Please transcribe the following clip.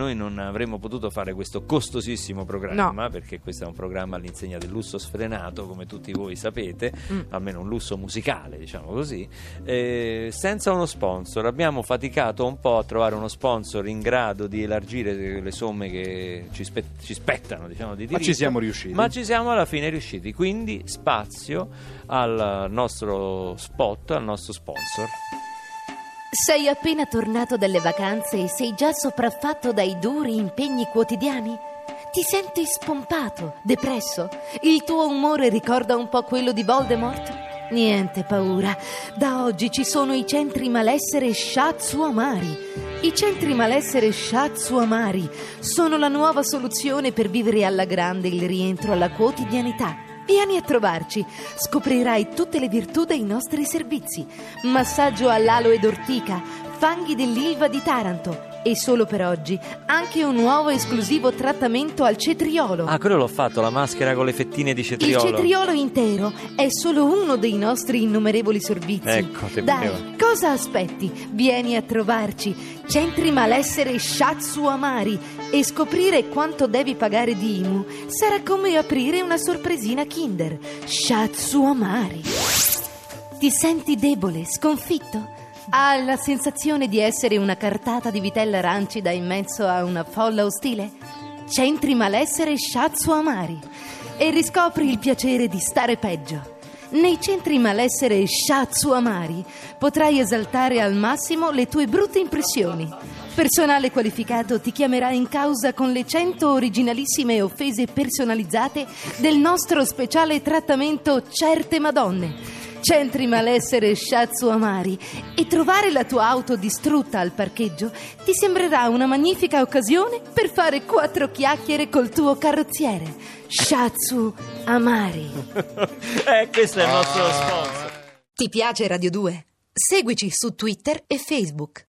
Noi non avremmo potuto fare questo costosissimo programma perché questo è un programma all'insegna del lusso sfrenato, come tutti voi sapete, Mm. almeno un lusso musicale, diciamo così, eh, senza uno sponsor. Abbiamo faticato un po' a trovare uno sponsor in grado di elargire le somme che ci, spe- ci spettano, diciamo, di Ma ci diritto. siamo riusciti. Ma ci siamo alla fine riusciti, quindi spazio al nostro spot, al nostro sponsor. Sei appena tornato dalle vacanze e sei già sopraffatto dai duri impegni quotidiani? Ti senti spompato, depresso? Il tuo umore ricorda un po' quello di Voldemort? Niente paura, da oggi ci sono i centri malessere Shatsu Amari. I centri malessere Shatsu Amari sono la nuova soluzione per vivere alla grande il rientro alla quotidianità. Vieni a trovarci, scoprirai tutte le virtù dei nostri servizi. Massaggio all'aloe d'ortica, fanghi dell'Ilva di Taranto e solo per oggi anche un nuovo esclusivo trattamento al cetriolo. Ah, quello l'ho fatto, la maschera con le fettine di Il cetriolo. cetriolo intero è solo uno dei nostri innumerevoli servizi. Ecco, te Dai, poteva. cosa aspetti? Vieni a trovarci. Centri malessere Shatsu Amari e scoprire quanto devi pagare di IMU sarà come aprire una sorpresina Kinder. Shatsu Amari. Ti senti debole, sconfitto? Hai la sensazione di essere una cartata di vitella rancida in mezzo a una folla ostile? Centri malessere Shatsu Amari e riscopri il piacere di stare peggio. Nei centri malessere Shatsu Amari potrai esaltare al massimo le tue brutte impressioni. Personale qualificato ti chiamerà in causa con le 100 originalissime offese personalizzate del nostro speciale trattamento Certe Madonne. Centri malessere Shatsu Amari e trovare la tua auto distrutta al parcheggio ti sembrerà una magnifica occasione per fare quattro chiacchiere col tuo carrozziere. Shatsu Amari. eh, questo è il nostro sponsor. Ti piace Radio 2? Seguici su Twitter e Facebook.